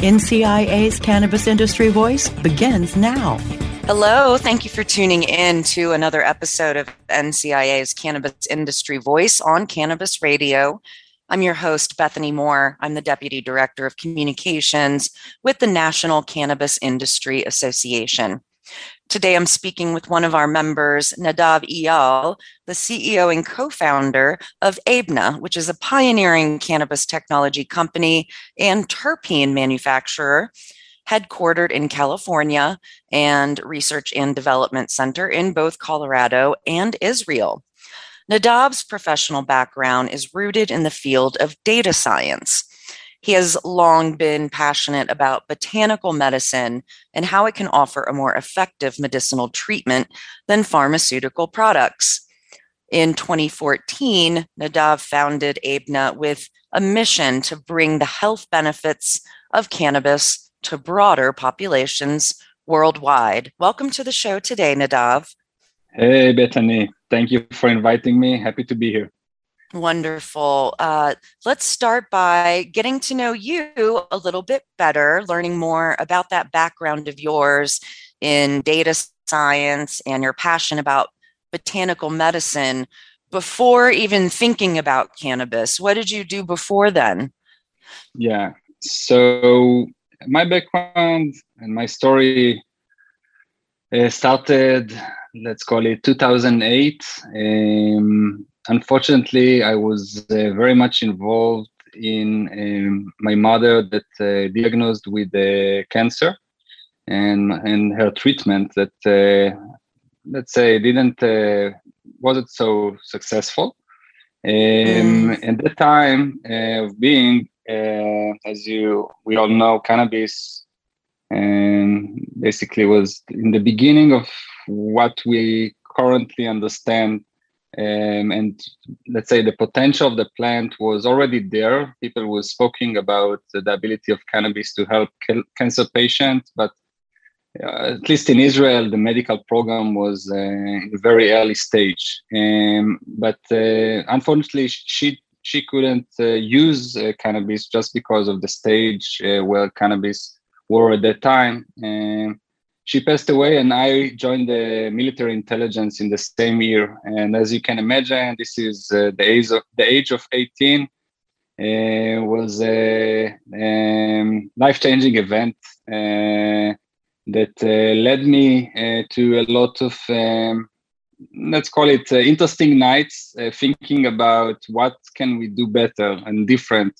NCIA's Cannabis Industry Voice begins now. Hello, thank you for tuning in to another episode of NCIA's Cannabis Industry Voice on Cannabis Radio. I'm your host, Bethany Moore. I'm the Deputy Director of Communications with the National Cannabis Industry Association. Today, I'm speaking with one of our members, Nadav Eyal, the CEO and co founder of Eybna, which is a pioneering cannabis technology company and terpene manufacturer headquartered in California and research and development center in both Colorado and Israel. Nadav's professional background is rooted in the field of data science. He has long been passionate about botanical medicine and how it can offer a more effective medicinal treatment than pharmaceutical products. In 2014, Nadav founded Eybna with a mission to bring the health benefits of cannabis to broader populations worldwide. Welcome to the show today, Nadav. Hey, Bethany. Thank you for inviting me. Happy to be here. Wonderful. Uh, let's start by getting to know you a little bit better, learning more about that background of yours in data science and your passion about botanical medicine before even thinking about cannabis. What did you do before then? Yeah. So, my background and my story uh, started let's call it 2008. Um, unfortunately, I was uh, very much involved in um, my mother that uh, diagnosed with uh, cancer and and her treatment that uh, let's say didn't uh, wasn't so successful. Um, mm. At the time of being, as you we all know, cannabis and basically was in the beginning of what we currently understand um, and let's say the potential of the plant was already there people were speaking about the ability of cannabis to help cancer patients but uh, at least in israel the medical program was uh, in a very early stage um, but uh, unfortunately she she couldn't uh, use uh, cannabis just because of the stage uh, where cannabis were at that time. And she passed away, and I joined the military intelligence in the same year. And as you can imagine, this is uh, the age of the age of 18. Uh, was a um, life-changing event uh, that uh, led me uh, to a lot of um, let's call it uh, interesting nights thinking about what can we do better and different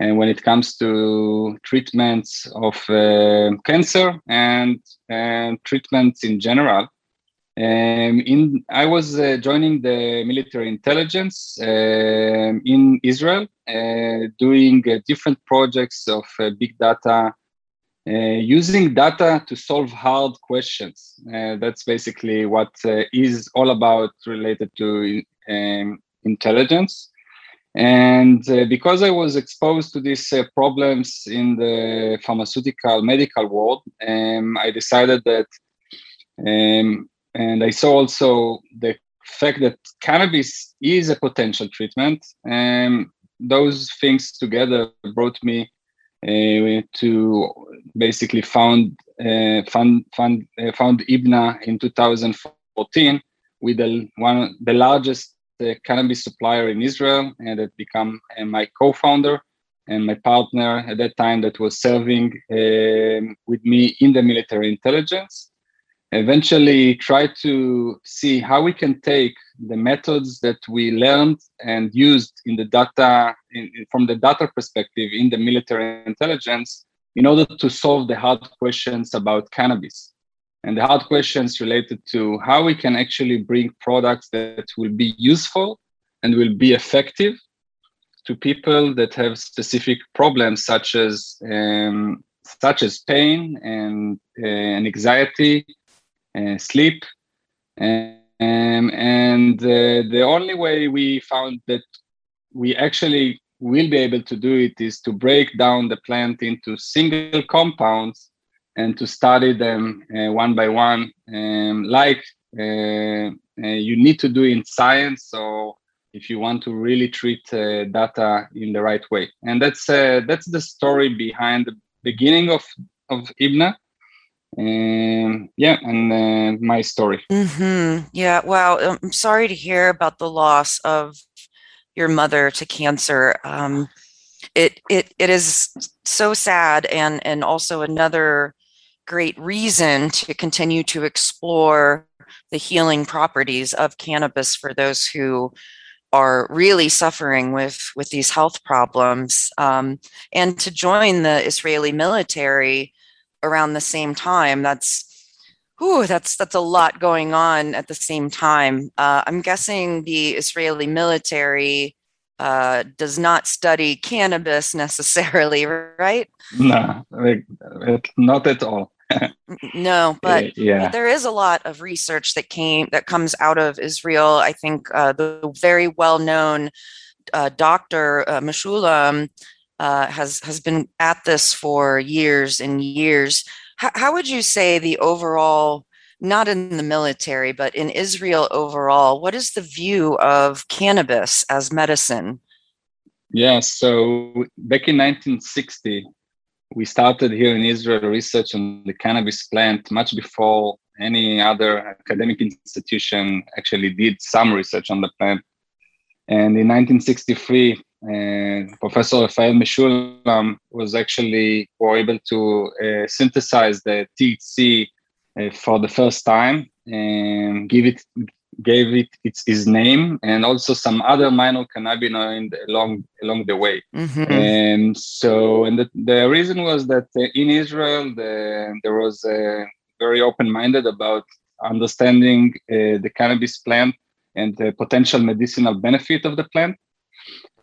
and when it comes to treatments of uh, cancer and, treatments in general. Um, in I was uh, joining the military intelligence um, in Israel, uh, doing uh, different projects of uh, big data, using data to solve hard questions. that's basically what is all about related to um, intelligence. And uh, because I was exposed to these uh, problems in the pharmaceutical medical world, um, I decided that um, and I saw also the fact that cannabis is a potential treatment. And those things together brought me uh, to basically found uh, found found, uh, found Eybna in 2014 with the one the largest uh, cannabis supplier in Israel, and that become uh, my co-founder and my partner at that time that was serving um, with me in the military intelligence. Eventually tried to see how we can take the methods that we learned and used in the data in, from the data perspective in the military intelligence in order to solve the hard questions about cannabis and the hard questions related to how we can actually bring products that will be useful and will be effective to people that have specific problems such as um, such as pain and, uh, and anxiety uh, sleep. Um, and uh, the only way we found that we actually will be able to do it is to break down the plant into single compounds and to study them uh, one by one, um, like uh, uh, you need to do in science. So if you want to really treat uh, data in the right way, and that's that's the story behind the beginning of of Eybna. And yeah and uh, my story. Mm-hmm. yeah wow. Um, i'm sorry to hear about the loss of your mother to cancer. Um, it it it is so sad and and also another great reason to continue to explore the healing properties of cannabis for those who are really suffering with with these health problems um, and to join the israeli military around the same time. That's Ooh, that's that's a lot going on at the same time. Uh, I'm guessing the Israeli military uh, does not study cannabis necessarily, right? No, not at all. no, but yeah. there is a lot of research that came that comes out of Israel. I think uh, the very well-known uh, Dr. Uh, Mechoulam uh, has has been at this for years and years. H- how would you say the overall, not in the military, but in Israel overall, what is the view of cannabis as medicine? Yeah, so back in 1960, we started here in Israel research on the cannabis plant much before any other academic institution actually did some research on the plant. And in 1963, uh, Professor Rafael Mechoulam was actually were able to uh, synthesize the THC uh, for the first time and give it gave it its, its name and also some other minor cannabinoid along along the way. Mm-hmm. And so, and the, the reason was that uh, in Israel the, there was a very open-minded about understanding uh, the cannabis plant and the potential medicinal benefit of the plant.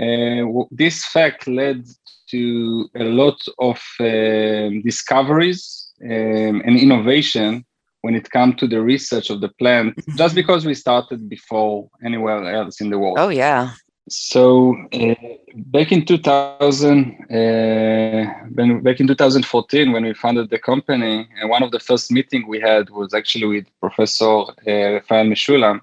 Uh, this fact led to a lot of uh, discoveries um, and innovation when it comes to the research of the plant, just because we started before anywhere else in the world. Oh, yeah. So uh, back in 2000, uh, when, back in 2014, when we founded the company, and one of the first meeting we had was actually with Professor uh, Rafael Mechoulam,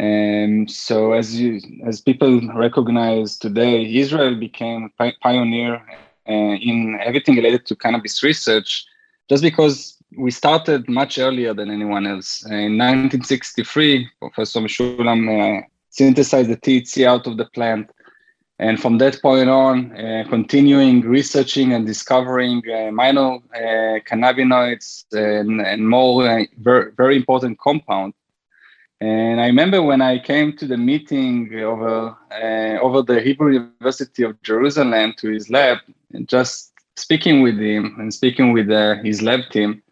and um, so, as you, as people recognize today, Israel became pi- pioneer uh, in everything related to cannabis research, just because we started much earlier than anyone else. In 1963, Professor Mechoulam uh, synthesized the THC out of the plant, and from that point on, uh, continuing researching and discovering uh, minor uh, cannabinoids and, and more uh, very, very important compounds and I remember when I came to the meeting over uh, over the Hebrew University of Jerusalem to his lab, and just speaking with him and speaking with his lab team,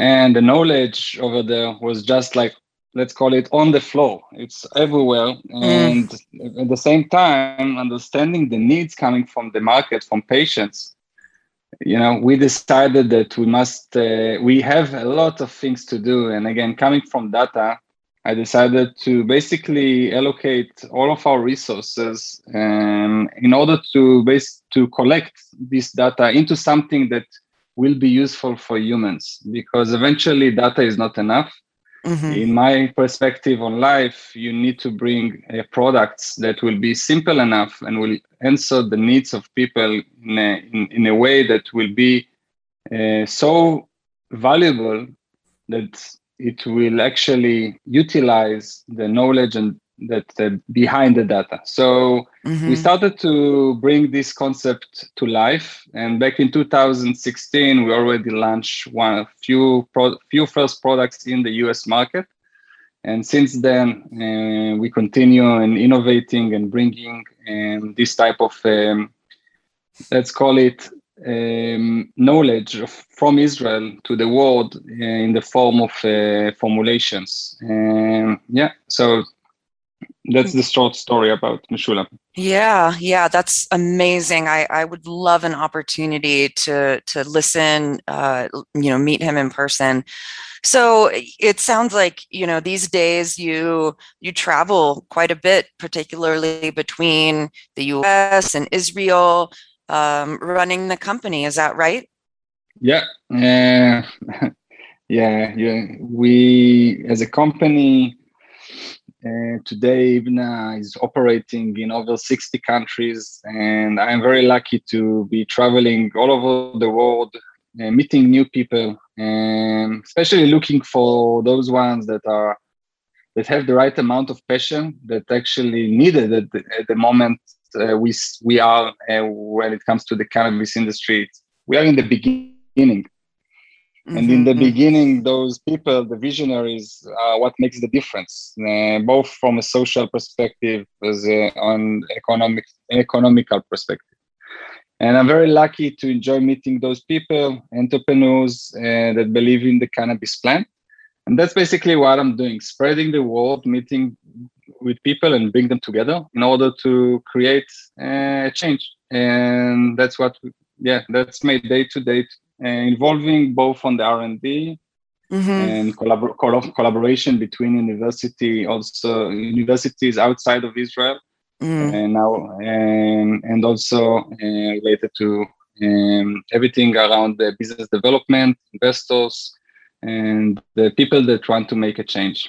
and the knowledge over there was just like let's call it on the floor. It's everywhere, and mm. at the same time, understanding the needs coming from the market from patients. You know, we decided that we must. Uh, we have a lot of things to do, and again, coming from data I decided to basically allocate all of our resources um, in order to base to collect this data into something that will be useful for humans because eventually data is not enough Mm-hmm. In my perspective on life, you need to bring uh, products that will be simple enough and will answer the needs of people in a, in, in a way that will be uh, so valuable that it will actually utilize the knowledge and that uh, behind the data. So mm-hmm. we started to bring this concept to life, and back in 2016, we already launched one a few pro- few first products in the U.S. market, and since then uh, we continue and innovating and bringing um, this type of um, let's call it um, knowledge of, from Israel to the world uh, in the form of uh, formulations. Um, yeah, so that's the short story about Mechoulam. Yeah, yeah, that's amazing. I, I would love an opportunity to to listen, uh, you know, meet him in person. So it sounds like you know these days you you travel quite a bit, particularly between the U.S. and Israel, um, running the company. Is that right? Yeah, uh, yeah, yeah. We as a company today, Eybna is operating in over 60 countries, and I'm very lucky to be traveling all over the world, uh, meeting new people, and especially looking for those ones that are that have the right amount of passion that actually needed at the, at the moment uh, we we are uh, when it comes to the cannabis industry. We are in the beginning Mm-hmm, and in the mm-hmm. beginning, those people, the visionaries, are what makes the difference, uh, both from a social perspective as a, on economic economical perspective. And I'm very lucky to enjoy meeting those people, entrepreneurs uh, that believe in the cannabis plant. And that's basically what I'm doing, spreading the word, meeting with people and bring them together in order to create uh, a change. And that's what, yeah, that's my day to day uh, involving both on the R&D mm-hmm. and collabor- collaboration between university, also universities outside of Israel, mm. and now and, and also uh, related to um, everything around the business development, investors, and the people that want to make a change.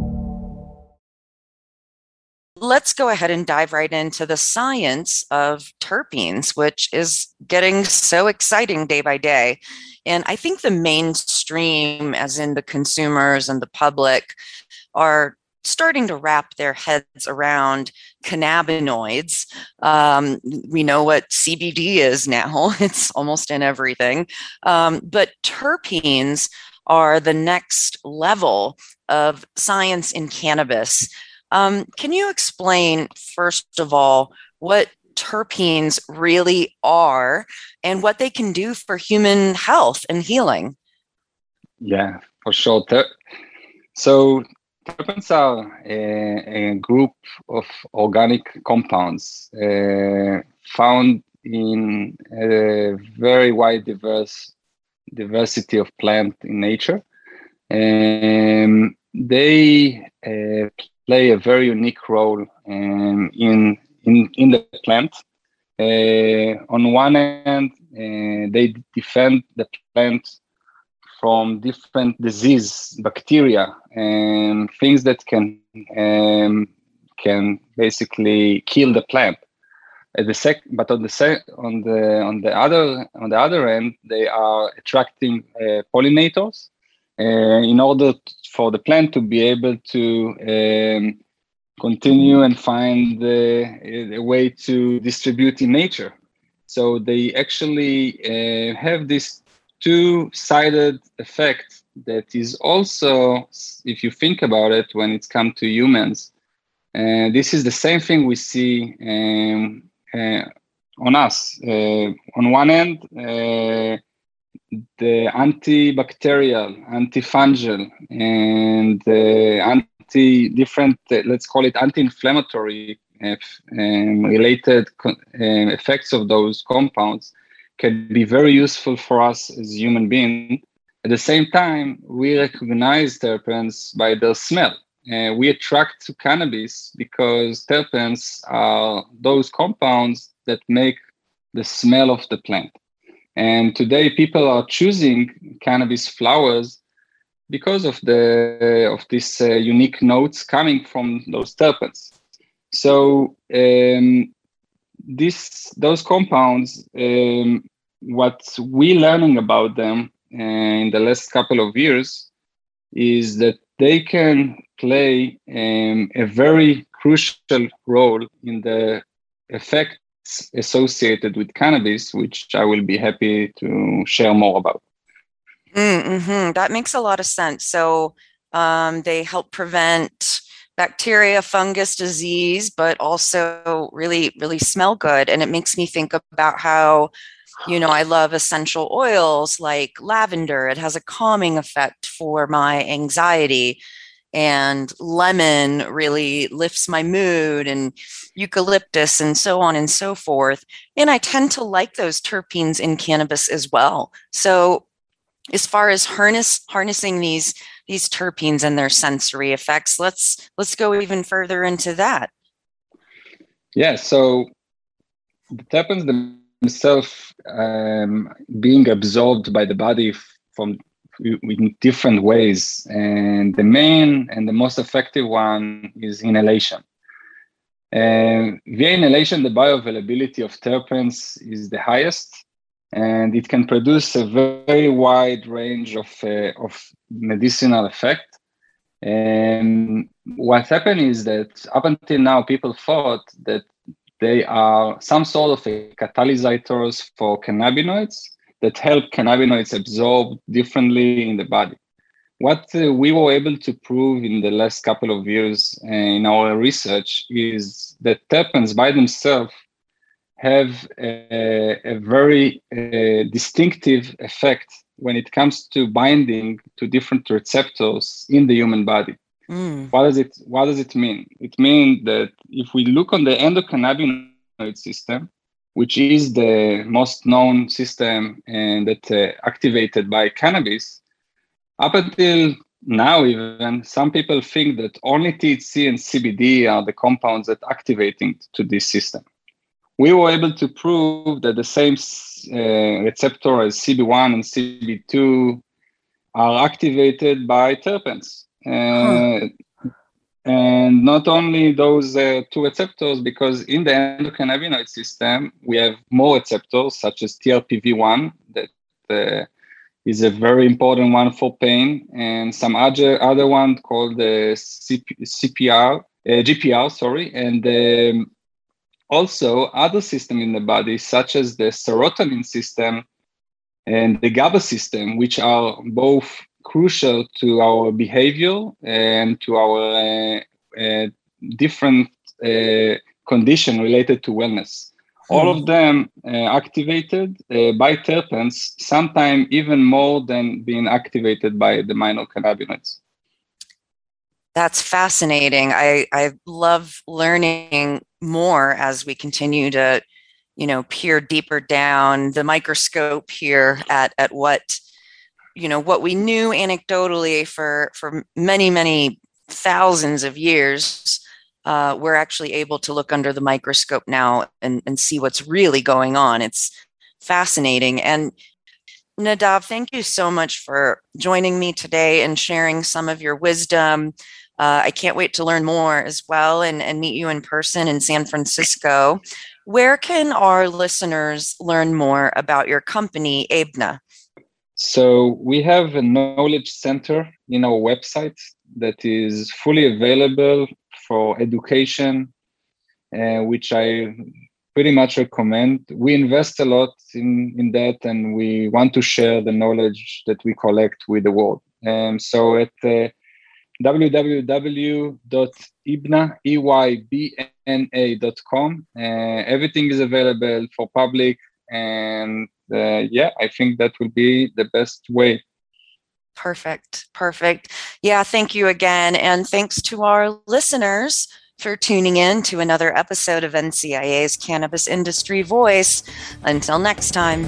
let's go ahead and dive right into the science of terpenes, which is getting so exciting day by day. And I think the mainstream, as in the consumers and the public, are starting to wrap their heads around cannabinoids. Um, we know what CBD is now, it's almost in everything. Um, but terpenes are the next level of science in cannabis. Um, can you explain, first of all, what terpenes really are and what they can do for human health and healing? Yeah, for sure. So, terpenes are a, a group of organic compounds uh, found in a very wide diverse diversity of plant in nature Um, they uh, play a very unique role um, in, in, in the plant. Uh, on one end, uh, they defend the plant from different disease, bacteria, and things that can um, can basically kill the plant. At the sec, but on the sec, on the on the other on the other end, they are attracting uh, pollinators in order for the plant to be able to um, continue and find a way to distribute in nature. So they actually uh, have this two-sided effect that is also, if you think about it, when it's come to humans, uh, this is the same thing we see um, uh, on us. Uh, on one end, uh, the antibacterial, antifungal, and anti different, let's call it anti-inflammatory uh, um, related uh, effects of those compounds can be very useful for us as human beings. At the same time, we recognize terpenes by their smell. Uh, we attract to cannabis because terpenes are those compounds that make the smell of the plant. And today, people are choosing cannabis flowers because of the of these uh, unique notes coming from those terpenes. So um, this those compounds, um, what we learning about them uh, in the last couple of years is that they can play um, a very crucial role in the effect associated with cannabis, which I will be happy to share more about. Mm-hmm. That makes a lot of sense. So um, they help prevent bacteria, fungus, disease, but also really, really smell good. And it makes me think about how, you know, I love essential oils like lavender. It has a calming effect for my anxiety and lemon really lifts my mood and eucalyptus and so on and so forth. And i tend to like those terpenes in cannabis as well. So as far as harness harnessing these these terpenes and their sensory effects let's let's go even further into that. Yeah so the terpenes themselves um, being absorbed by the body from in different ways. And the main and the most effective one is inhalation. Via inhalation, the bioavailability of terpenes is the highest, and it can produce a very wide range of, uh, of medicinal effect. And what happened is that up until now, people thought that they are some sort of catalyzers for cannabinoids, that help cannabinoids absorb differently in the body. What uh, we were able to prove in the last couple of years uh, in our research is that terpenes by themselves have a, a very uh, distinctive effect when it comes to binding to different receptors in the human body. Mm. What does it What does it mean? It means that if we look on the endocannabinoid system, which is the most known system and that uh, activated by cannabis. Up until now, even some people think that only THC and CBD are the compounds that activating to this system. We were able to prove that the same uh, receptor as CB1 and CB2 are activated by terpenes. Uh, huh and not only those uh, two receptors, because in the endocannabinoid system, we have more receptors such as TRPV1 that uh, is a very important one for pain, and some other other one called the CP, CPR, uh, GPR, sorry, and um, also other system in the body such as the serotonin system and the GABA system, which are both crucial to our behavior and to our uh, uh, different uh, condition related to wellness. All of hmm. them uh, activated uh, by terpenes, sometimes even more than being activated by the minor cannabinoids. That's fascinating. I, I love learning more as we continue to, you know, peer deeper down the microscope here at, at what you know what we knew anecdotally for for many many thousands of years uh, we're actually able to look under the microscope now and, and see what's really going on. It's fascinating. And nadav thank you so much for joining me today and sharing some of your wisdom. Uh, i can't wait to learn more as well and, and meet you in person in san francisco. Where can our listeners learn more about your company eybna so we have a knowledge center in our website that is fully available for education, uh, which I pretty much recommend. We invest a lot in, in that and we want to share the knowledge that we collect with the world. Um, so at uh, www.eybna.com, uh, everything is available for public and uh, yeah, I think that will be the best way. Perfect. Perfect. Yeah, thank you again. And thanks to our listeners for tuning in to another episode of NCIA's Cannabis Industry Voice. Until next time.